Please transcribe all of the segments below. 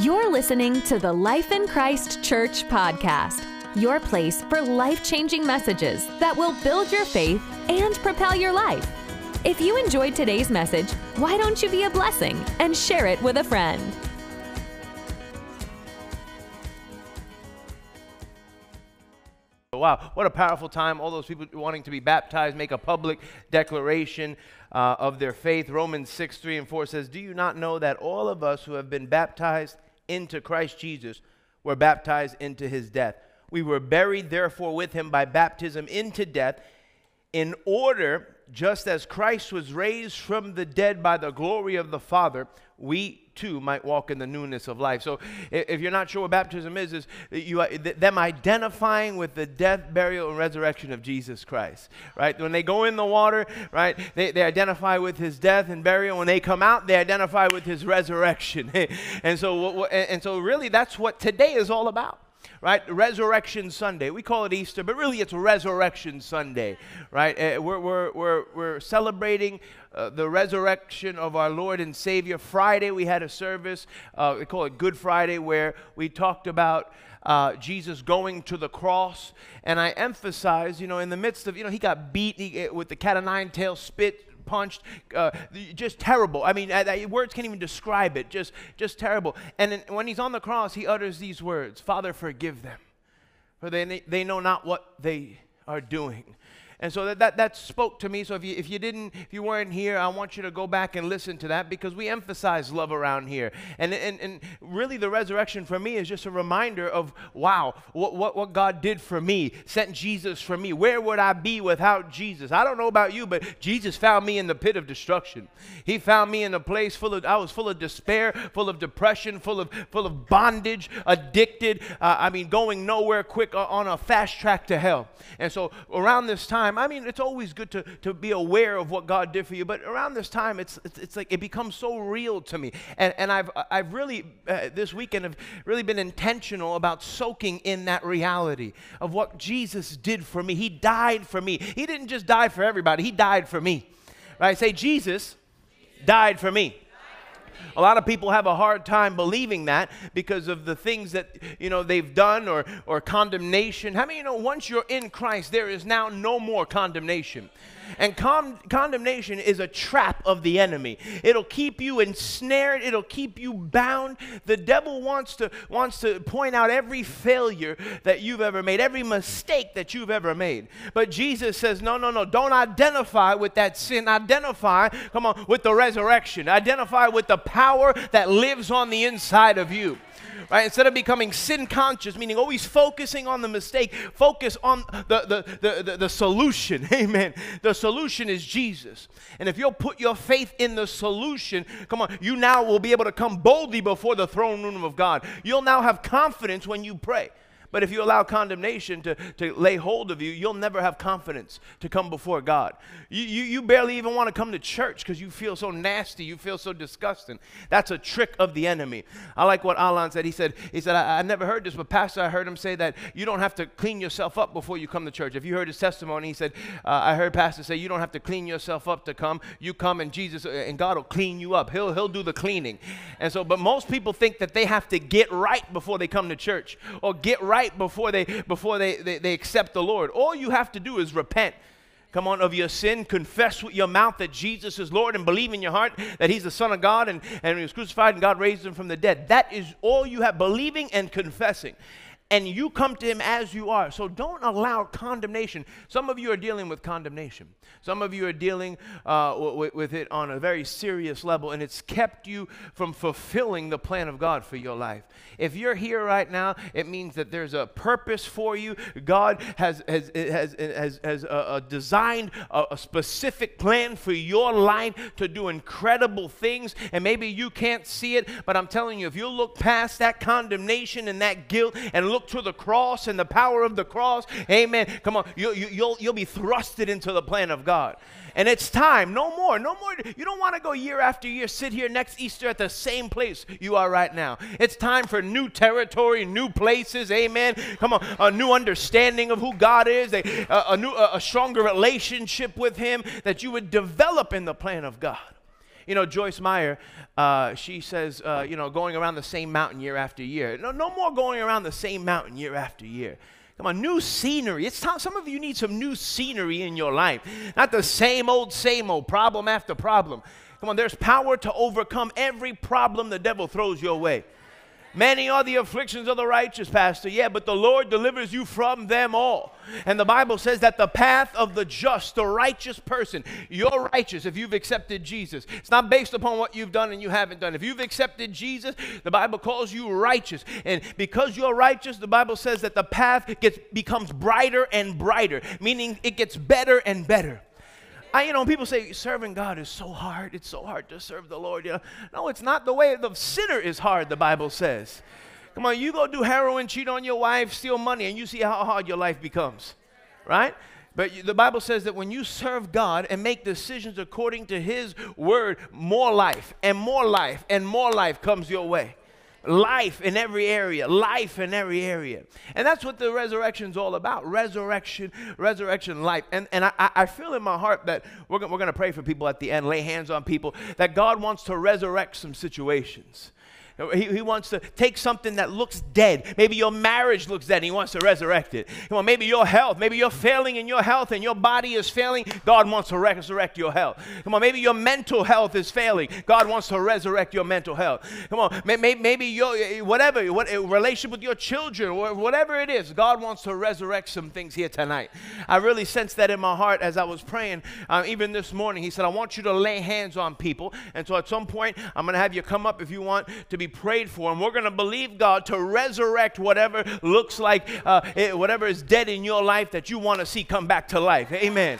You're listening to the Life in Christ Church podcast, your place for life changing messages that will build your faith and propel your life. If you enjoyed today's message, why don't you be a blessing and share it with a friend? Wow, what a powerful time. All those people wanting to be baptized make a public declaration uh, of their faith. Romans 6, 3 and 4 says, Do you not know that all of us who have been baptized into Christ Jesus were baptized into his death? We were buried, therefore, with him by baptism into death, in order, just as Christ was raised from the dead by the glory of the Father, we too might walk in the newness of life. So, if you're not sure what baptism is, is you uh, them identifying with the death, burial, and resurrection of Jesus Christ. Right? When they go in the water, right, they, they identify with his death and burial. When they come out, they identify with his resurrection. and so, and so, really, that's what today is all about right? Resurrection Sunday. We call it Easter, but really it's Resurrection Sunday, right? Uh, we're, we're, we're, we're celebrating uh, the resurrection of our Lord and Savior. Friday we had a service, uh, we call it Good Friday, where we talked about uh, Jesus going to the cross. And I emphasize, you know, in the midst of, you know, he got beat he, with the cat o' nine tails spit punched, uh, just terrible. I mean, uh, words can't even describe it. Just, just terrible. And then when he's on the cross, he utters these words: "Father, forgive them, for they they know not what they are doing." And so that, that, that spoke to me. So if you, if you didn't, if you weren't here, I want you to go back and listen to that because we emphasize love around here. And, and, and really the resurrection for me is just a reminder of, wow, what, what, what God did for me, sent Jesus for me. Where would I be without Jesus? I don't know about you, but Jesus found me in the pit of destruction. He found me in a place full of, I was full of despair, full of depression, full of, full of bondage, addicted. Uh, I mean, going nowhere quick uh, on a fast track to hell. And so around this time, time, I mean, it's always good to, to be aware of what God did for you, but around this time, it's, it's, it's like it becomes so real to me. And, and I've, I've really, uh, this weekend, have really been intentional about soaking in that reality of what Jesus did for me. He died for me. He didn't just die for everybody, He died for me. Right? Say, Jesus died for me. A lot of people have a hard time believing that because of the things that you know they've done or or condemnation. How many you know once you're in Christ there is now no more condemnation. And con- condemnation is a trap of the enemy. It'll keep you ensnared, it'll keep you bound. The devil wants to wants to point out every failure that you've ever made, every mistake that you've ever made. But Jesus says, "No, no, no, don't identify with that sin. Identify, come on, with the resurrection. Identify with the power that lives on the inside of you." Right? Instead of becoming sin conscious, meaning always focusing on the mistake, focus on the, the, the, the, the solution. Amen. The solution is Jesus. And if you'll put your faith in the solution, come on, you now will be able to come boldly before the throne room of God. You'll now have confidence when you pray. But if you allow condemnation to, to lay hold of you, you'll never have confidence to come before God. You, you, you barely even want to come to church because you feel so nasty, you feel so disgusting. That's a trick of the enemy. I like what Alan said. He said, he said I, I never heard this, but Pastor, I heard him say that you don't have to clean yourself up before you come to church. If you heard his testimony, he said, uh, I heard Pastor say, you don't have to clean yourself up to come. You come and Jesus uh, and God will clean you up. He'll, he'll do the cleaning. And so, but most people think that they have to get right before they come to church or get right right before they before they, they, they accept the Lord. All you have to do is repent. Come on, of your sin, confess with your mouth that Jesus is Lord and believe in your heart that He's the Son of God and, and He was crucified and God raised Him from the dead. That is all you have, believing and confessing and you come to him as you are. So don't allow condemnation. Some of you are dealing with condemnation. Some of you are dealing uh, with, with it on a very serious level, and it's kept you from fulfilling the plan of God for your life. If you're here right now, it means that there's a purpose for you. God has, has, has, has, has uh, uh, designed a, a specific plan for your life to do incredible things, and maybe you can't see it, but I'm telling you, if you look past that condemnation and that guilt and look look to the cross and the power of the cross, amen. Come on, you, you, you'll, you'll be thrusted into the plan of God. And it's time, no more, no more. You don't want to go year after year, sit here next Easter at the same place you are right now. It's time for new territory, new places, amen. Come on, a new understanding of who God is, a, a, new, a stronger relationship with Him that you would develop in the plan of God. You know, Joyce Meyer, uh, she says, uh, you know, going around the same mountain year after year. No, no more going around the same mountain year after year. Come on, new scenery. It's time, some of you need some new scenery in your life. Not the same old, same old, problem after problem. Come on, there's power to overcome every problem the devil throws your way. Many are the afflictions of the righteous, Pastor. Yeah, but the Lord delivers you from them all. And the Bible says that the path of the just, the righteous person, you're righteous if you've accepted Jesus. It's not based upon what you've done and you haven't done. If you've accepted Jesus, the Bible calls you righteous. And because you're righteous, the Bible says that the path gets becomes brighter and brighter, meaning it gets better and better. I, you know, people say serving God is so hard. It's so hard to serve the Lord. You know? No, it's not the way. The sinner is hard, the Bible says. Come on, you go do heroin, cheat on your wife, steal money, and you see how hard your life becomes, right? But the Bible says that when you serve God and make decisions according to His word, more life and more life and more life comes your way life in every area, life in every area. And that's what the resurrection is all about resurrection, resurrection, life. And, and I, I feel in my heart that we're, we're going to pray for people at the end, lay hands on people, that God wants to resurrect some situations. He, he wants to take something that looks dead. Maybe your marriage looks dead and he wants to resurrect it. On, maybe your health. Maybe you're failing in your health and your body is failing. God wants to resurrect your health. Come on, maybe your mental health is failing. God wants to resurrect your mental health. Come on, maybe, maybe your whatever, what relationship with your children whatever it is, God wants to resurrect some things here tonight. I really sensed that in my heart as I was praying. Uh, even this morning, He said, I want you to lay hands on people. And so at some point, I'm going to have you come up if you want to be prayed for. And we're going to believe God to resurrect whatever looks like, uh, it, whatever is dead in your life that you want to see come back to life. Amen.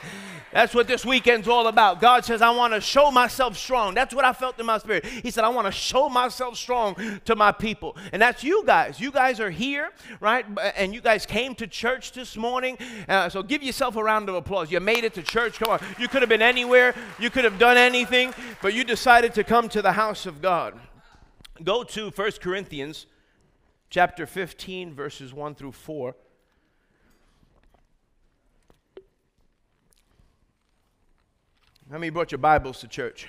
That's what this weekend's all about. God says, I want to show myself strong. That's what I felt in my spirit. He said, I want to show myself strong to my people. And that's you guys. You guys are here, right? And you guys came to church this morning. Uh, so give yourself a round of applause. You made it to church. Come on. You could have been anywhere, you could have done anything, but you decided to come to the house of God. Go to 1 Corinthians chapter 15, verses 1 through 4. How many brought your Bibles to church?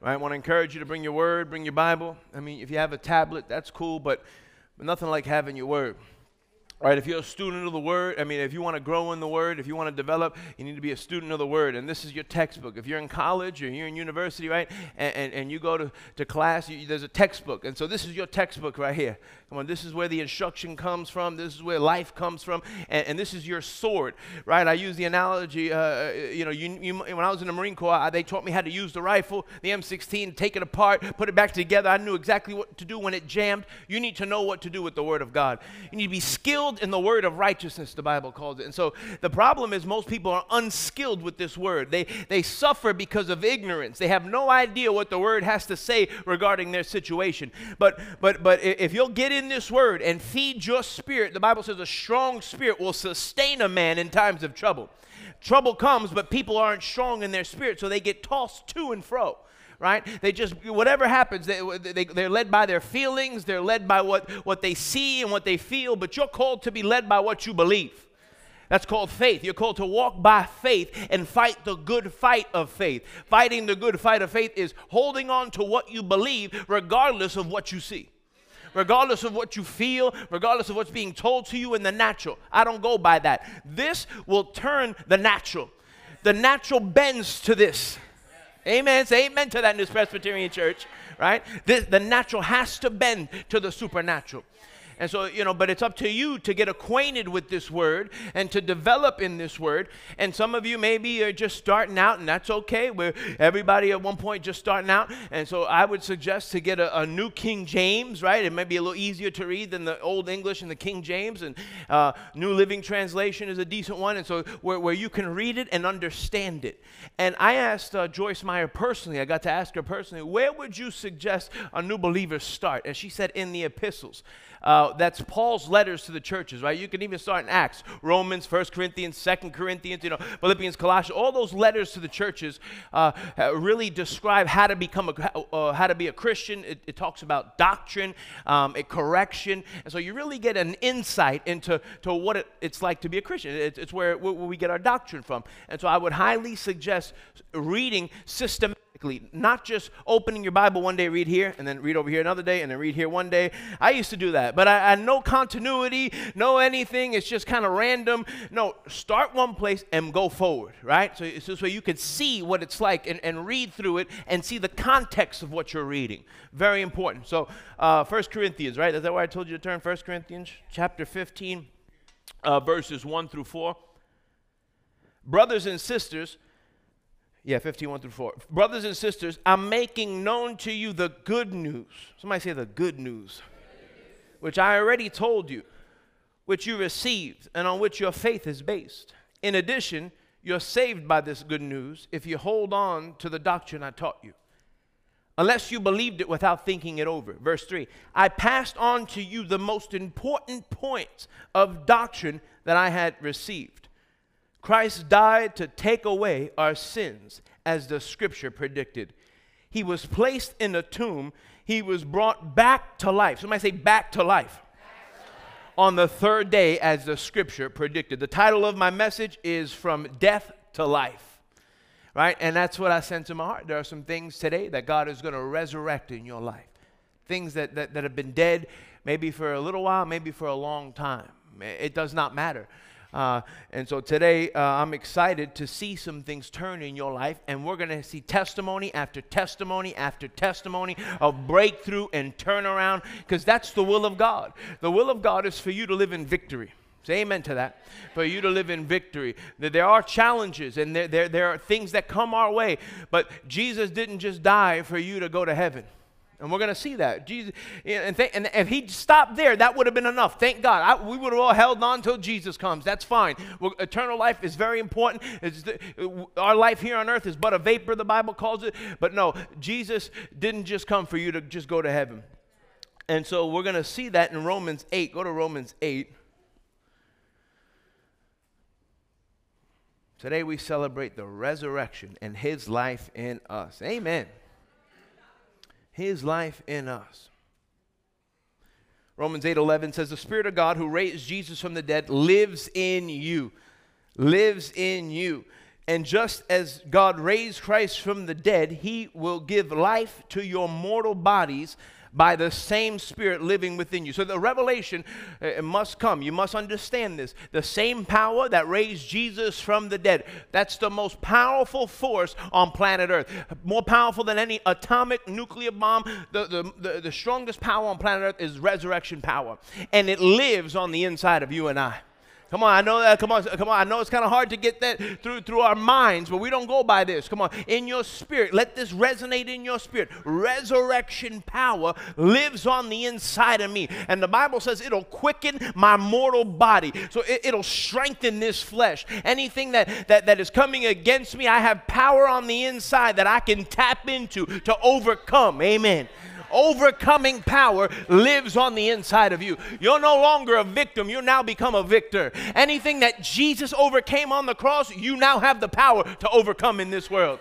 Right, I want to encourage you to bring your word, bring your Bible. I mean, if you have a tablet, that's cool, but, but nothing like having your word. Right, if you're a student of the Word, I mean, if you want to grow in the Word, if you want to develop, you need to be a student of the Word. And this is your textbook. If you're in college or you're in university, right, and, and, and you go to, to class, you, there's a textbook. And so this is your textbook right here. Come on, this is where the instruction comes from. This is where life comes from. And, and this is your sword, right? I use the analogy, uh, uh you know, you, you, when I was in the Marine Corps, I, they taught me how to use the rifle, the M16, take it apart, put it back together. I knew exactly what to do when it jammed. You need to know what to do with the Word of God. You need to be skilled in the Word of righteousness, the Bible calls it. And so the problem is most people are unskilled with this Word. They, they suffer because of ignorance. They have no idea what the Word has to say regarding their situation. But, but, but if you'll get in this word and feed your spirit, the Bible says a strong spirit will sustain a man in times of trouble. Trouble comes, but people aren't strong in their spirit, so they get tossed to and fro right? They just, whatever happens, they, they, they're led by their feelings, they're led by what, what they see and what they feel, but you're called to be led by what you believe. That's called faith. You're called to walk by faith and fight the good fight of faith. Fighting the good fight of faith is holding on to what you believe regardless of what you see regardless of what you feel, regardless of what's being told to you in the natural. I don't go by that. This will turn the natural. The natural bends to this. Amen. Say amen to that New Presbyterian church, right? The natural has to bend to the supernatural. And so, you know, but it's up to you to get acquainted with this word and to develop in this word. And some of you maybe are just starting out, and that's okay. We're everybody at one point just starting out. And so I would suggest to get a, a new King James, right? It might be a little easier to read than the Old English and the King James. And uh, New Living Translation is a decent one. And so where, where you can read it and understand it. And I asked uh, Joyce Meyer personally, I got to ask her personally, where would you suggest a new believer start? And she said, in the epistles. Uh, that's Paul's letters to the churches, right? You can even start in Acts, Romans, First Corinthians, Second Corinthians, you know, Philippians, Colossians. All those letters to the churches uh, really describe how to become a, uh, how to be a Christian. It, it talks about doctrine, um, correction, and so you really get an insight into to what it, it's like to be a Christian. It, it's where, where we get our doctrine from, and so I would highly suggest reading systematically not just opening your Bible one day, read here, and then read over here another day, and then read here one day. I used to do that, but I, no continuity, no anything. It's just kind of random. No, start one place and go forward, right? So, so, so you can see what it's like and, and read through it and see the context of what you're reading. Very important. So, uh, 1 Corinthians, right? Is that why I told you to turn? 1 Corinthians chapter 15, uh, verses 1 through 4. Brothers and sisters, yeah, 15, 1 through 4. Brothers and sisters, I'm making known to you the good news. Somebody say the good news, which I already told you, which you received, and on which your faith is based. In addition, you're saved by this good news if you hold on to the doctrine I taught you. Unless you believed it without thinking it over. Verse 3 I passed on to you the most important points of doctrine that I had received Christ died to take away our sins, as the scripture predicted. He was placed in a tomb. He was brought back to life. Somebody say, back to life. On the third day, as the scripture predicted. The title of my message is From Death to Life. Right? And that's what I sense in my heart. There are some things today that God is going to resurrect in your life. Things that, that, that have been dead, maybe for a little while, maybe for a long time. It does not matter. Uh, and so today uh, I'm excited to see some things turn in your life, and we're going to see testimony after testimony after testimony of breakthrough and turnaround because that's the will of God. The will of God is for you to live in victory. Say amen to that. For you to live in victory. There are challenges and there, there, there are things that come our way, but Jesus didn't just die for you to go to heaven. And we're going to see that. Jesus, and, th- and, if he stopped there, that would have been enough. Thank God. I, we would have all held on until Jesus comes. That's fine. Eternal life is very important. The, our life here on earth is but a vapor, the Bible calls it. But no, Jesus didn't just come for you to just go to heaven. And so we're going to see that in Romans 8. Go to Romans 8. Today we celebrate the resurrection and his life in us. Amen his life in us. Romans 8:11 says the spirit of God who raised Jesus from the dead lives in you. Lives in you. And just as God raised Christ from the dead, he will give life to your mortal bodies by the same Spirit living within you. So the revelation uh, must come. You must understand this. The same power that raised Jesus from the dead, that's the most powerful force on planet Earth. More powerful than any atomic nuclear bomb. The, the, the, the strongest power on planet Earth is resurrection power. And it lives on the inside of you and I. Come on, I know that. Come on, come on. I know it's kind of hard to get that through through our minds, but we don't go by this. Come on, in your spirit, let this resonate in your spirit. Resurrection power lives on the inside of me, and the Bible says it'll quicken my mortal body, so it, will strengthen this flesh. Anything that, that that is coming against me, I have power on the inside that I can tap into to overcome. Amen overcoming power lives on the inside of you. You're no longer a victim, you now become a victor. Anything that Jesus overcame on the cross, you now have the power to overcome in this world.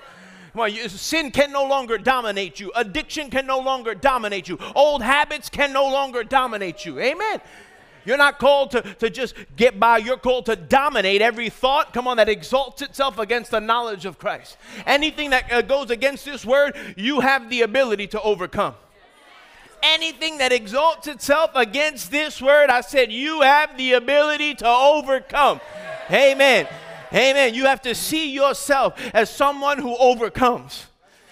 Well, sin can no longer dominate you. Addiction can no longer dominate you. Old habits can no longer dominate you. Amen. You're not called to, to just get by. You're called to dominate every thought, come on, that exalts itself against the knowledge of Christ. Anything that uh, goes against this word, you have the ability to overcome anything that exalts itself against this word, I said, you have the ability to overcome. Amen. Amen. You have to see yourself as someone who overcomes.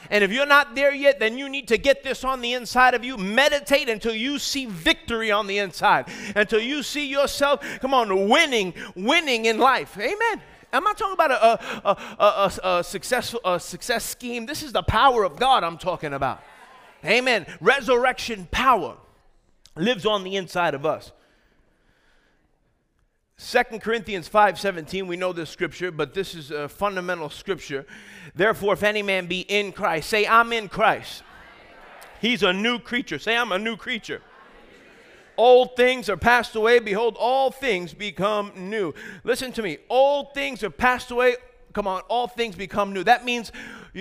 And if you're not there yet, then you need to get this on the inside of you. Meditate until you see victory on the inside, until you see yourself, come on, winning, winning in life. Amen. I'm not talking about a, a, a, a, a successful a success scheme. This is the power of God I'm talking about. Amen. Resurrection power lives on the inside of us. Second Corinthians 5:17 we know this scripture but this is a fundamental scripture. Therefore if any man be in Christ say I'm in Christ. He's a new creature. Say I'm a new creature. Old things are passed away behold all things become new. Listen to me. Old things are passed away come on all things become new. That means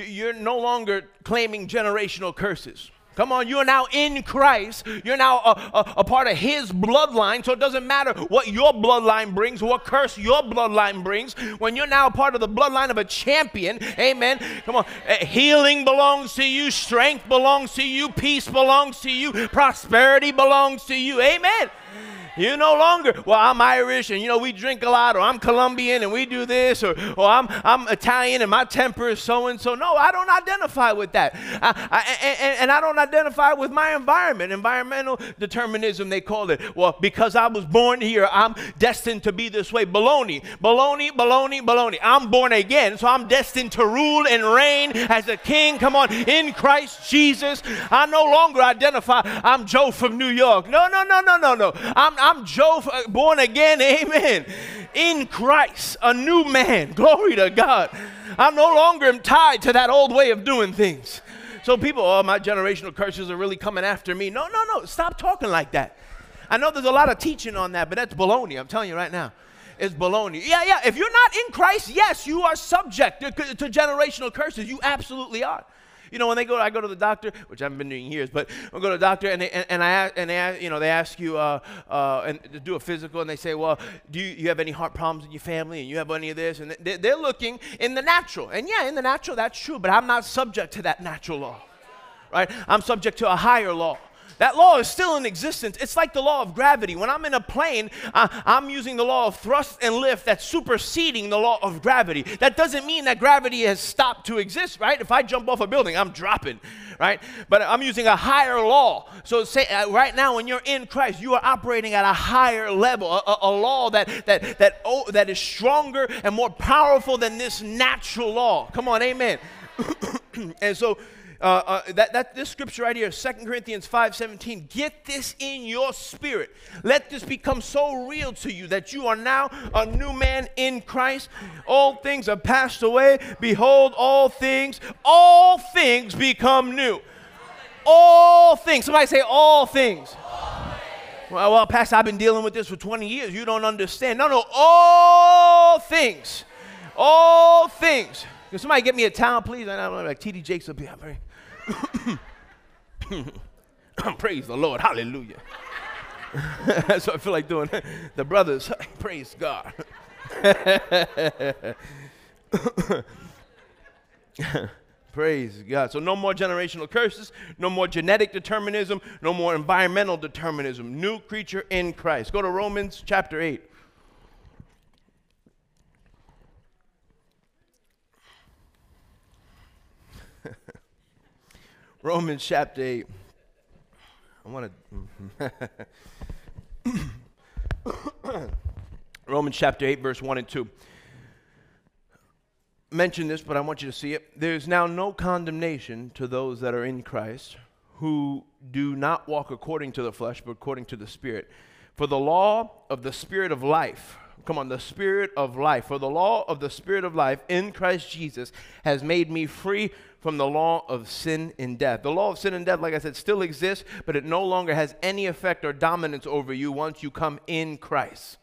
you're no longer claiming generational curses. Come on, you are now in Christ. You're now a, a, a, part of His bloodline. So it doesn't matter what your bloodline brings, what curse your bloodline brings. When you're now part of the bloodline of a champion, amen. Come on, eh, healing belongs to you, strength belongs to you, peace belongs to you, prosperity belongs to you. Amen. You no longer, well, I'm Irish and you know we drink a lot, or I'm Colombian and we do this, or, or I'm, I'm Italian and my temper is so and so. No, I don't identify with that. I, I, and, and I don't identify with my environment. Environmental determinism, they call it. Well, because I was born here, I'm destined to be this way. Baloney, baloney, baloney, baloney. I'm born again, so I'm destined to rule and reign as a king. Come on, in Christ Jesus. I no longer identify, I'm Joe from New York. No, no, no, no, no, no. I'm, I'm Joe, uh, born again, amen. In Christ, a new man. Glory to God. I no longer am tied to that old way of doing things. So people, oh, my generational curses are really coming after me. No, no, no. Stop talking like that. I know there's a lot of teaching on that, but that's baloney. I'm telling you right now. It's baloney. Yeah, yeah. If you're not in Christ, yes, you are subject to, to generational curses. You absolutely are. You know, when they go, I go to the doctor, which I haven't been doing years, but I go to the doctor and they, and, and I and they you know they ask you uh, uh, and to do a physical and they say, well, do you, you have any heart problems in your family and you have any of this and they, they're looking in the natural and yeah, in the natural that's true, but I'm not subject to that natural law, right? I'm subject to a higher law. That law is still in existence. It's like the law of gravity. When I'm in a plane, uh, I'm using the law of thrust and lift that's superseding the law of gravity. That doesn't mean that gravity has stopped to exist, right? If I jump off a building, I'm dropping, right? But I'm using a higher law. So say uh, right now, when you're in Christ, you are operating at a higher level, a, a, a law that that that oh, that is stronger and more powerful than this natural law. Come on, amen. and so uh, uh, that, that this scripture right here, 2 Corinthians 5:17, get this in your spirit. Let this become so real to you that you are now a new man in Christ. All things are passed away. Behold, all things, all things become new. All things. Somebody say all things. Well, well, Pastor, I've been dealing with this for 20 years. You don't understand. No, no, all things. All things. Can somebody get me a towel, please? I don't know, like TD Jakes will be up here. praise the Lord. Hallelujah. That's what I feel like doing. The brothers, praise God. praise God. So, no more generational curses, no more genetic determinism, no more environmental determinism. New creature in Christ. Go to Romans chapter 8. Romans chapter 8. I want to. Romans chapter 8, verse 1 and 2. Mention this, but I want you to see it. There's now no condemnation to those that are in Christ who do not walk according to the flesh, but according to the Spirit. For the law of the Spirit of life, come on, the Spirit of life, for the law of the Spirit of life in Christ Jesus has made me free from the law of sin and death. The law of sin and death, like I said, still exists, but it no longer has any effect or dominance over you once you come in Christ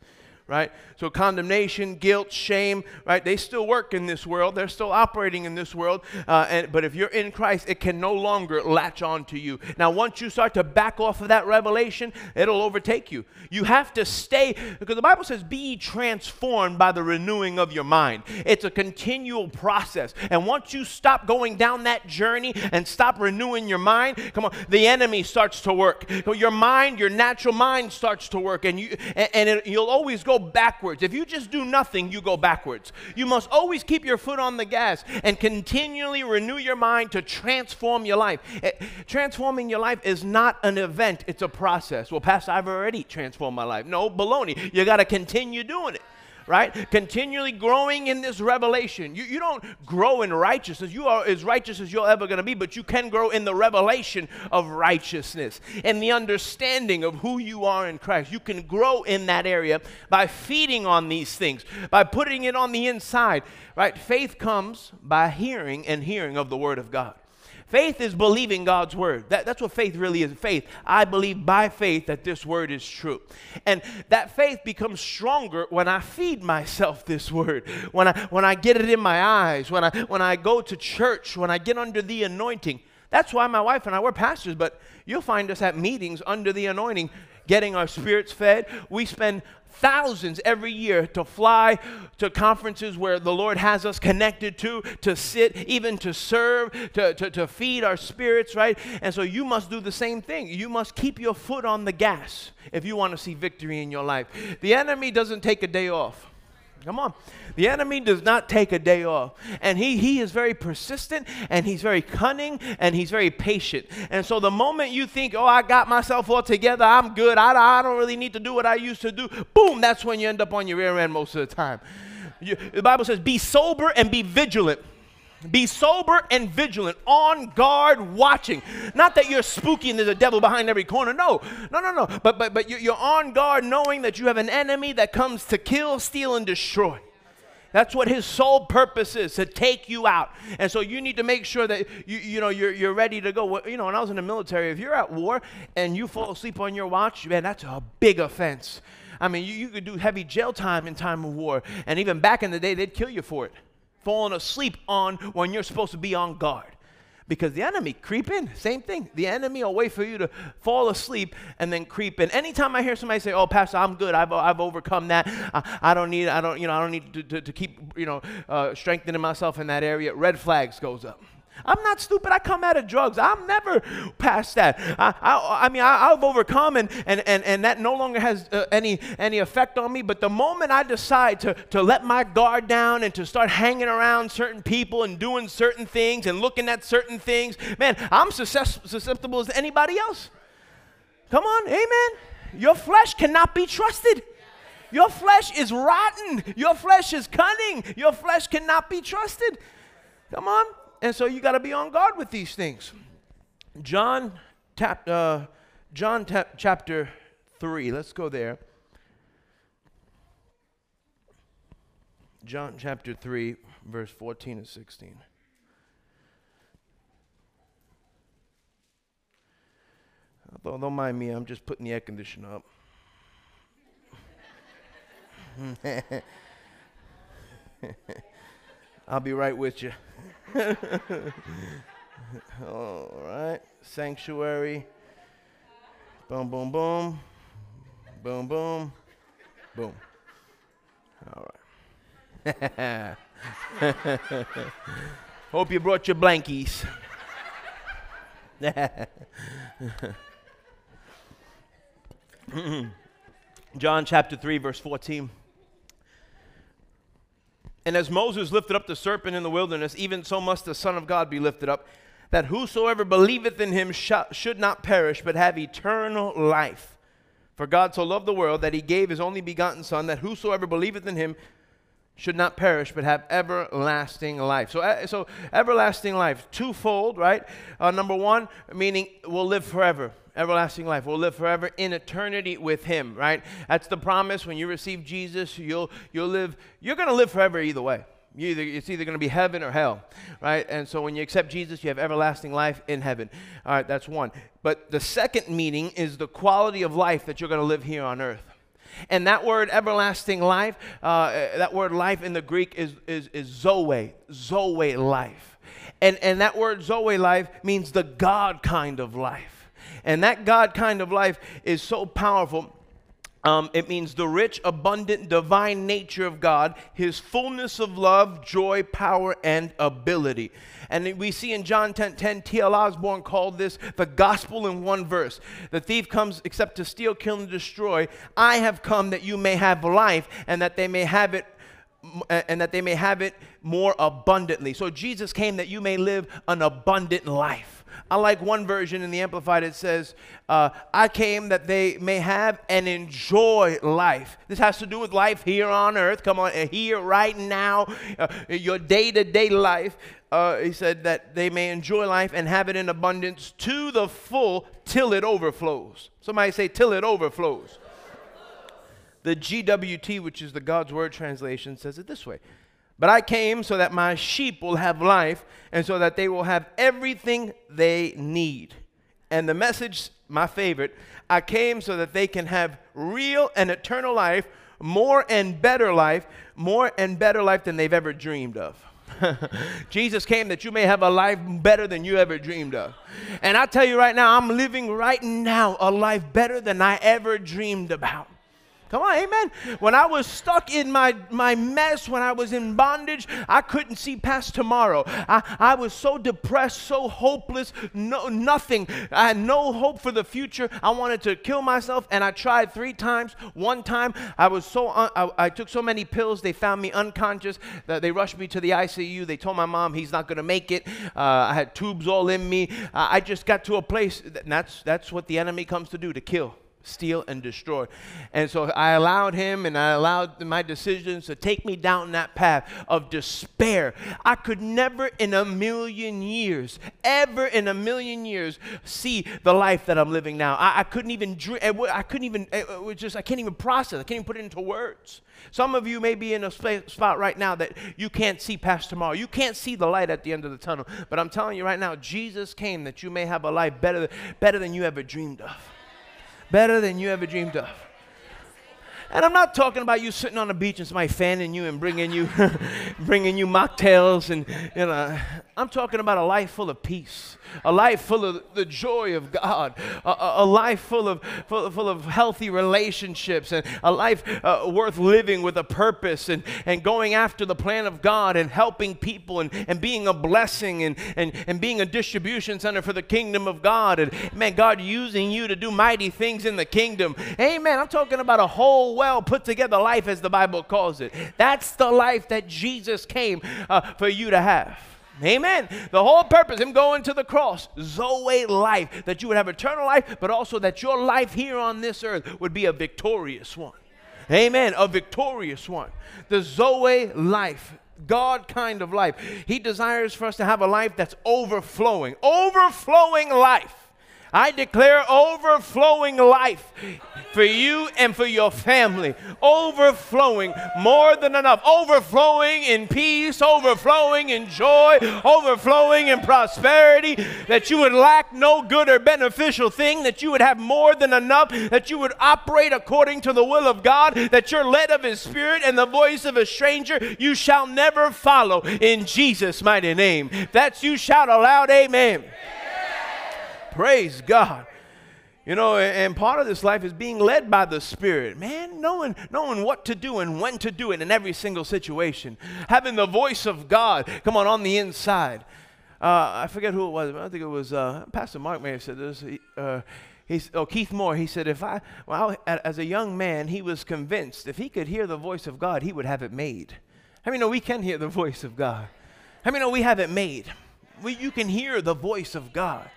right? So condemnation, guilt, shame, right? They still work in this world. They're still operating in this world. Uh, and, but if you're in Christ, it can no longer latch on to you. Now, once you start to back off of that revelation, it'll overtake you. You have to stay, because the Bible says, be transformed by the renewing of your mind. It's a continual process. And once you stop going down that journey and stop renewing your mind, come on, the enemy starts to work. Your mind, your natural mind starts to work. And, you, and, and it, you'll always go go backwards. If you just do nothing, you go backwards. You must always keep your foot on the gas and continually renew your mind to transform your life. Eh, transforming your life is not an event, it's a process. Well, Pastor, I've already transformed my life. No, baloney. You got to continue doing it right? Continually growing in this revelation. You, you don't grow in righteousness. You are as righteous as you're ever going to be, but you can grow in the revelation of righteousness and the understanding of who you are in Christ. You can grow in that area by feeding on these things, by putting it on the inside, right? Faith comes by hearing and hearing of the Word of God. Faith is believing God's word. That, that's what faith really is. Faith. I believe by faith that this word is true. And that faith becomes stronger when I feed myself this word. When I when I get it in my eyes, when I when I go to church, when I get under the anointing. That's why my wife and I, we're pastors, but you'll find us at meetings under the anointing, getting our spirits fed. We spend thousands every year to fly to conferences where the Lord has us connected to, to sit, even to serve, to, to, to feed our spirits, right? And so you must do the same thing. You must keep your foot on the gas if you want to see victory in your life. The enemy doesn't take a day off. Come on. The enemy does not take a day off. And he, he is very persistent and he's very cunning and he's very patient. And so the moment you think, oh, I got myself all together, I'm good, I, I don't really need to do what I used to do, boom, that's when you end up on your rear end most of the time. You, the Bible says, be sober and be vigilant. Be sober and vigilant, on guard, watching. Not that you're spooky and there's a devil behind every corner. No, no, no, no. But but but you're on guard, knowing that you have an enemy that comes to kill, steal, and destroy. That's what his sole purpose is to take you out. And so you need to make sure that you, you know you're, you're ready to go. You know, when I was in the military, if you're at war and you fall asleep on your watch, man, that's a big offense. I mean, you, you could do heavy jail time in time of war. And even back in the day, they'd kill you for it falling asleep on when you're supposed to be on guard. Because the enemy creep in, same thing. The enemy will wait for you to fall asleep and then creep in. Anytime I hear somebody say, "Oh, Pastor, I'm good. I've, I've overcome that. I, I don't need. I don't. You know. I don't need to, to, to keep. You know, uh, strengthening myself in that area." Red flags goes up. I'm not stupid. I come out of drugs. I'm never past that. I, I, I mean, I, have overcome, and, and, and, and that no longer has uh, any, any effect on me. But the moment I decide to, to let my guard down and to start hanging around certain people and doing certain things and looking at certain things, man, I'm susceptible as anybody else. Come on, amen. Your flesh cannot be trusted. Your flesh is rotten. Your flesh is cunning. Your flesh cannot be trusted. Come on. And so you got to be on guard with these things. John, tap, uh, John tap, chapter 3, let's go there. John chapter 3, verse 14 and 16. Don't, don't mind me, I'm just putting the air conditioner up. I'll be right with you. All right. Sanctuary. Boom, boom, boom. Boom, boom. Boom. All right. Hope you brought your blankies. John chapter 3, verse 14. And as Moses lifted up the serpent in the wilderness, even so must the Son of God be lifted up, that whosoever believeth in him sh- should not perish, but have eternal life. For God so loved the world that he gave his only begotten Son, that whosoever believeth in him should not perish, but have everlasting life. So, so everlasting life, twofold, right? Uh, number one, meaning we'll live forever everlasting life. We'll live forever in eternity with him, right? That's the promise. When you receive Jesus, you'll you'll live, you're gonna live forever either way. You either, it's either going to be heaven or hell, right? And so when you accept Jesus, you have everlasting life in heaven. All right, that's one. But the second meaning is the quality of life that you're going to live here on earth. And that word everlasting life, uh, that word life in the Greek is, is, is zoe, zoe life. And, and that word zoe life means the God kind of life. And that God kind of life is so powerful. Um, it means the rich, abundant, divine nature of God, his fullness of love, joy, power, and ability. And we see in John 10 10, T.L. Osborn called this the gospel in one verse. The thief comes except to steal, kill, and destroy. I have come that you may have life and that they may have it and that they may have it more abundantly. So Jesus came that you may live an abundant life. I like one version in the Amplified, it says, uh, I came that they may have and enjoy life. This has to do with life here on earth. Come on, uh, here, right now, uh, your day to day life. Uh, he said that they may enjoy life and have it in abundance to the full till it overflows. Somebody say, till it overflows. The GWT, which is the God's Word translation, says it this way but I came so that my sheep will have life and so that they will have everything they need. And the message, my favorite, I came so that they can have real and eternal life, more and better life, more and better life than they've ever dreamed of. Jesus came that you may have a life better than you ever dreamed of. And I tell you right now, I'm living right now a life better than I ever dreamed about. Come on, amen. When I was stuck in my, my mess, when I was in bondage, I couldn't see past tomorrow. I, I was so depressed, so hopeless, no, nothing. I had no hope for the future. I wanted to kill myself, and I tried three times. One time, I was so un- I, I took so many pills, they found me unconscious. They rushed me to the ICU. They told my mom he's not going to make it. Uh, I had tubes all in me. Uh, I just got to a place. That, that's that's what the enemy comes to do to kill steal, and destroy. And so I allowed him and I allowed my decisions to take me down that path of despair. I could never in a million years, ever in a million years, see the life that I'm living now. I, I couldn't even I couldn't even, it was just, I can't even process, I can't even put it into words. Some of you may be in a spot right now that you can't see past tomorrow. You can't see the light at the end of the tunnel. But I'm telling you right now, Jesus came that you may have a life better, better than you ever dreamed of better than you ever dreamed of. And I'm not talking about you sitting on the beach and somebody fanning you and bringing you, bringing you mocktails and you know. I'm talking about a life full of peace, a life full of the joy of God, a, a life full of, full, full, of healthy relationships, and a life uh, worth living with a purpose and, and going after the plan of God and helping people and, and being a blessing and, and, and being a distribution center for the kingdom of God. And man, God using you to do mighty things in the kingdom. Amen. I'm talking about a whole well put together life, as the Bible calls it. That's the life that Jesus came uh, for you to have. Amen. The whole purpose, him going to the cross, Zoe life, that you would have eternal life, but also that your life here on this earth would be a victorious one. Amen. A victorious one. The Zoe life. God kind of life. He desires for us to have a life that's overflowing, overflowing life. I declare overflowing life for you and for your family. Overflowing more than enough. Overflowing in peace, overflowing in joy, overflowing in prosperity. That you would lack no good or beneficial thing. That you would have more than enough. That you would operate according to the will of God. That you're led of His Spirit and the voice of a stranger you shall never follow in Jesus' mighty name. that's you, shout aloud, Amen. Praise God. You know, and part of this life is being led by the Spirit. Man, knowing, knowing what to do and when to do it in every single situation. Having the voice of God, come on, on the inside. Uh, I forget who it was. But I think it was uh, Pastor Mark may have said this. He, uh, oh, Keith Moore, he said, if I, well, as a young man, he was convinced if he could hear the voice of God, he would have it made. How many know we can hear the voice of God? How many know we have it made? We, you can hear the voice of God.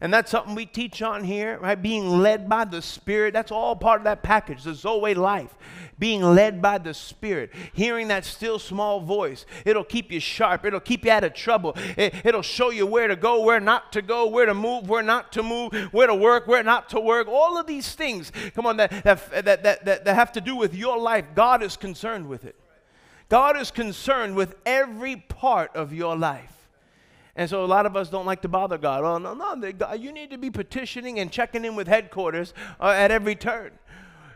And that's something we teach on here, right? Being led by the Spirit. That's all part of that package, the Zoe life. Being led by the Spirit. Hearing that still small voice. It'll keep you sharp. It'll keep you out of trouble. It, will show you where to go, where not to go, where to move, where not to move, where to work, where not to work. All of these things, come on, that, that, that, that, that, that have to do with your life. God is concerned with it. God is concerned with every part of your life. And so a lot of us don't like to bother God. Oh, no, no, God, you need to be petitioning and checking in with headquarters uh, at every turn.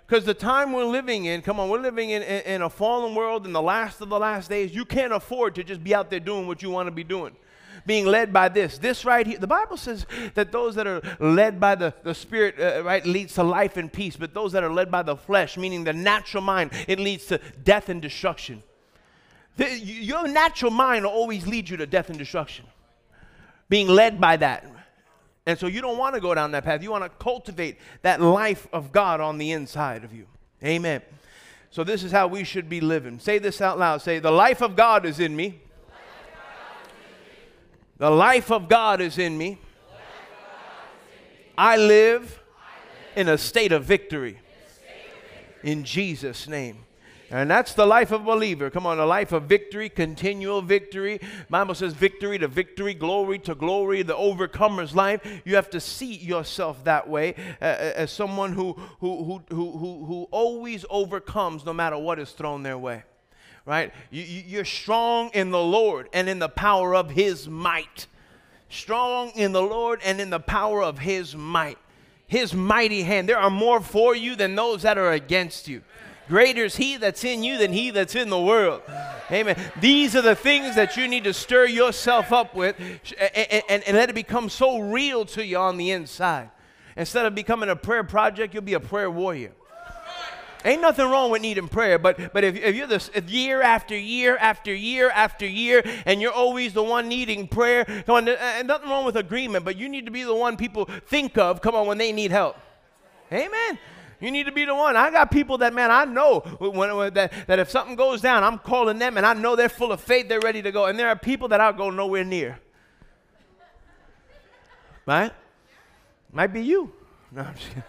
Because the time we're living in, come on, we're living in, in, in, a fallen world in the last of the last days. You can't afford to just be out there doing what you want to be doing. Being led by this. This right here. The Bible says that those that are led by the, the Spirit, uh, right, leads to life and peace. But those that are led by the flesh, meaning the natural mind, it leads to death and destruction. The, your natural mind will always lead you to death and destruction being led by that. And so you don't want to go down that path. You want to cultivate that life of God on the inside of you. Amen. So this is how we should be living. Say this out loud. Say, The life of God is in me. The life of God is in me. I live in a state of victory. In Jesus' name. And that's the life of a believer. Come on, a life of victory, continual victory. Bible says victory to victory, glory to glory, the overcomer's life. You have to see yourself that way uh, uh as someone who, who, who, who, who, who always overcomes no matter what is thrown their way. Right? You, you're strong in the Lord and in the power of his might. Strong in the Lord and in the power of his might. His mighty hand. There are more for you than those that are against you. Greater is he that's in you than he that's in the world. Amen. These are the things that you need to stir yourself up with and, and, and let it become so real to you on the inside. Instead of becoming a prayer project, you'll be a prayer warrior. Ain't nothing wrong with needing prayer, but but if, if you're this year after year after year after year, and you're always the one needing prayer, come on, and uh, nothing wrong with agreement, but you need to be the one people think of. Come on, when they need help. Amen. You need to be the one. I got people that, man, I know when, when, that, that if something goes down, I'm calling them and I know they're full of faith, they're ready to go. And there are people that I'll go nowhere near. Right? Might be you. No, I'm just kidding.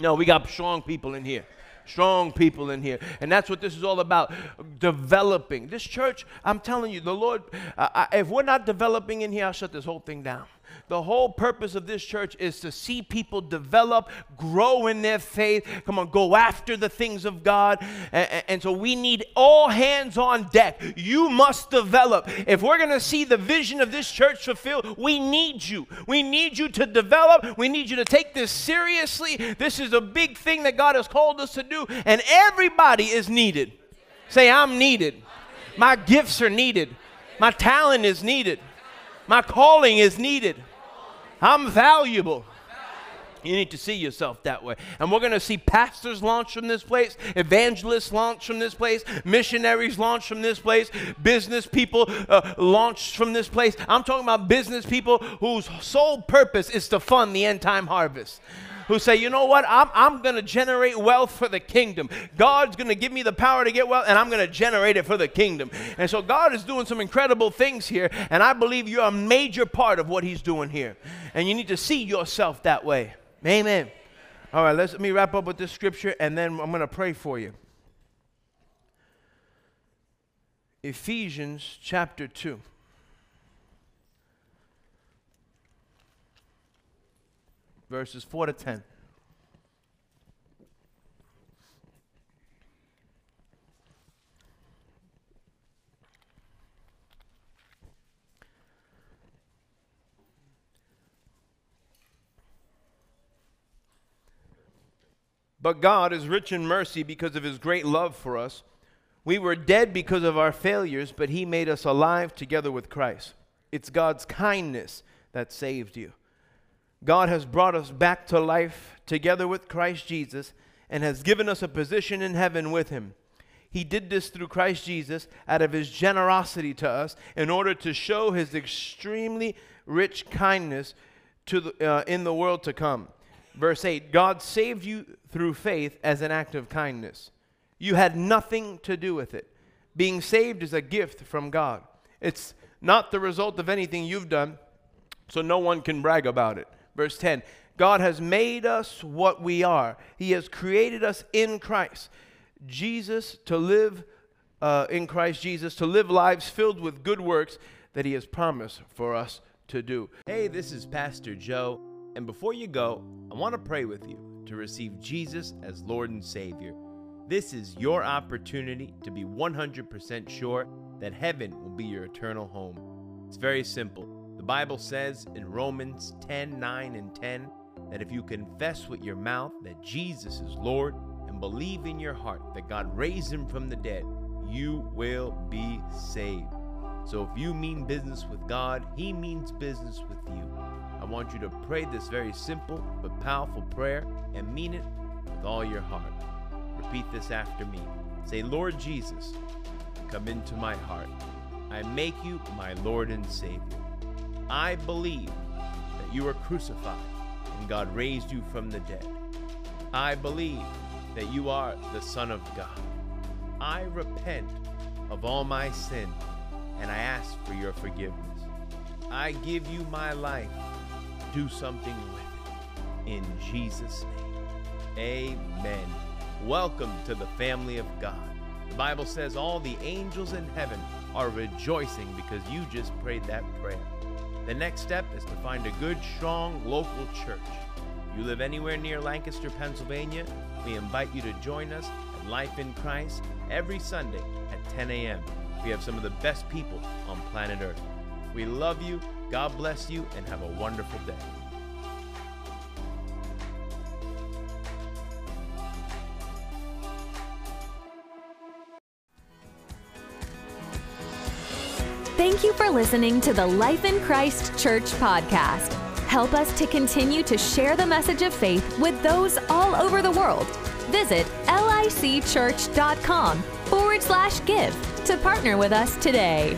No, we got strong people in here. Strong people in here. And that's what this is all about developing. This church, I'm telling you, the Lord, I, if we're not developing in here, I'll shut this whole thing down. The whole purpose of this church is to see people develop, grow in their faith, come on, go after the things of God. And, and so we need all hands on deck. You must develop. If we're going to see the vision of this church fulfilled, we need you. We need you to develop. We need you to take this seriously. This is a big thing that God has called us to do, and everybody is needed. Say, I'm needed. My gifts are needed. My talent is needed. My calling is needed. I'm valuable. You need to see yourself that way. And we're going to see pastors launch from this place, evangelists launch from this place, missionaries launch from this place, business people uh, launch from this place. I'm talking about business people whose sole purpose is to fund the end time harvest who say, you know what, I'm, I'm going to generate wealth for the kingdom. God's going to give me the power to get wealth, and I'm going to generate it for the kingdom. And so God is doing some incredible things here, and I believe you're a major part of what He's doing here. And you need to see yourself that way. Amen. All right, let's, let me wrap up with this scripture, and then I'm going to pray for you. Ephesians chapter 2. Verses 4 to 10. But God is rich in mercy because of his great love for us. We were dead because of our failures, but he made us alive together with Christ. It's God's kindness that saved you. God has brought us back to life together with Christ Jesus and has given us a position in heaven with him. He did this through Christ Jesus out of his generosity to us in order to show his extremely rich kindness to the, uh, in the world to come. Verse 8 God saved you through faith as an act of kindness. You had nothing to do with it. Being saved is a gift from God, it's not the result of anything you've done, so no one can brag about it. Verse 10 God has made us what we are, He has created us in Christ. Jesus to live uh, in Christ Jesus, to live lives filled with good works that He has promised for us to do. Hey, this is Pastor Joe, and before you go, I want to pray with you to receive Jesus as Lord and Savior. This is your opportunity to be 100% sure that heaven will be your eternal home. It's very simple. Bible says in Romans 10 9 and 10 that if you confess with your mouth that Jesus is Lord and believe in your heart that God raised him from the dead, you will be saved. So if you mean business with God, He means business with you. I want you to pray this very simple but powerful prayer and mean it with all your heart. Repeat this after me. Say, Lord Jesus, come into my heart. I make you my Lord and Savior. I believe that you were crucified and God raised you from the dead. I believe that you are the Son of God. I repent of all my sin and I ask for your forgiveness. I give you my life. Do something with it. In Jesus' name. Amen. Welcome to the family of God. The Bible says all the angels in heaven are rejoicing because you just prayed that prayer. The next step is to find a good, strong local church. You live anywhere near Lancaster, Pennsylvania, we invite you to join us at Life in Christ every Sunday at 10 a.m. We have some of the best people on planet Earth. We love you, God bless you, and have a wonderful day. Thank you for listening to the Life in Christ Church podcast. Help us to continue to share the message of faith with those all over the world. Visit licchurch.com forward slash give to partner with us today.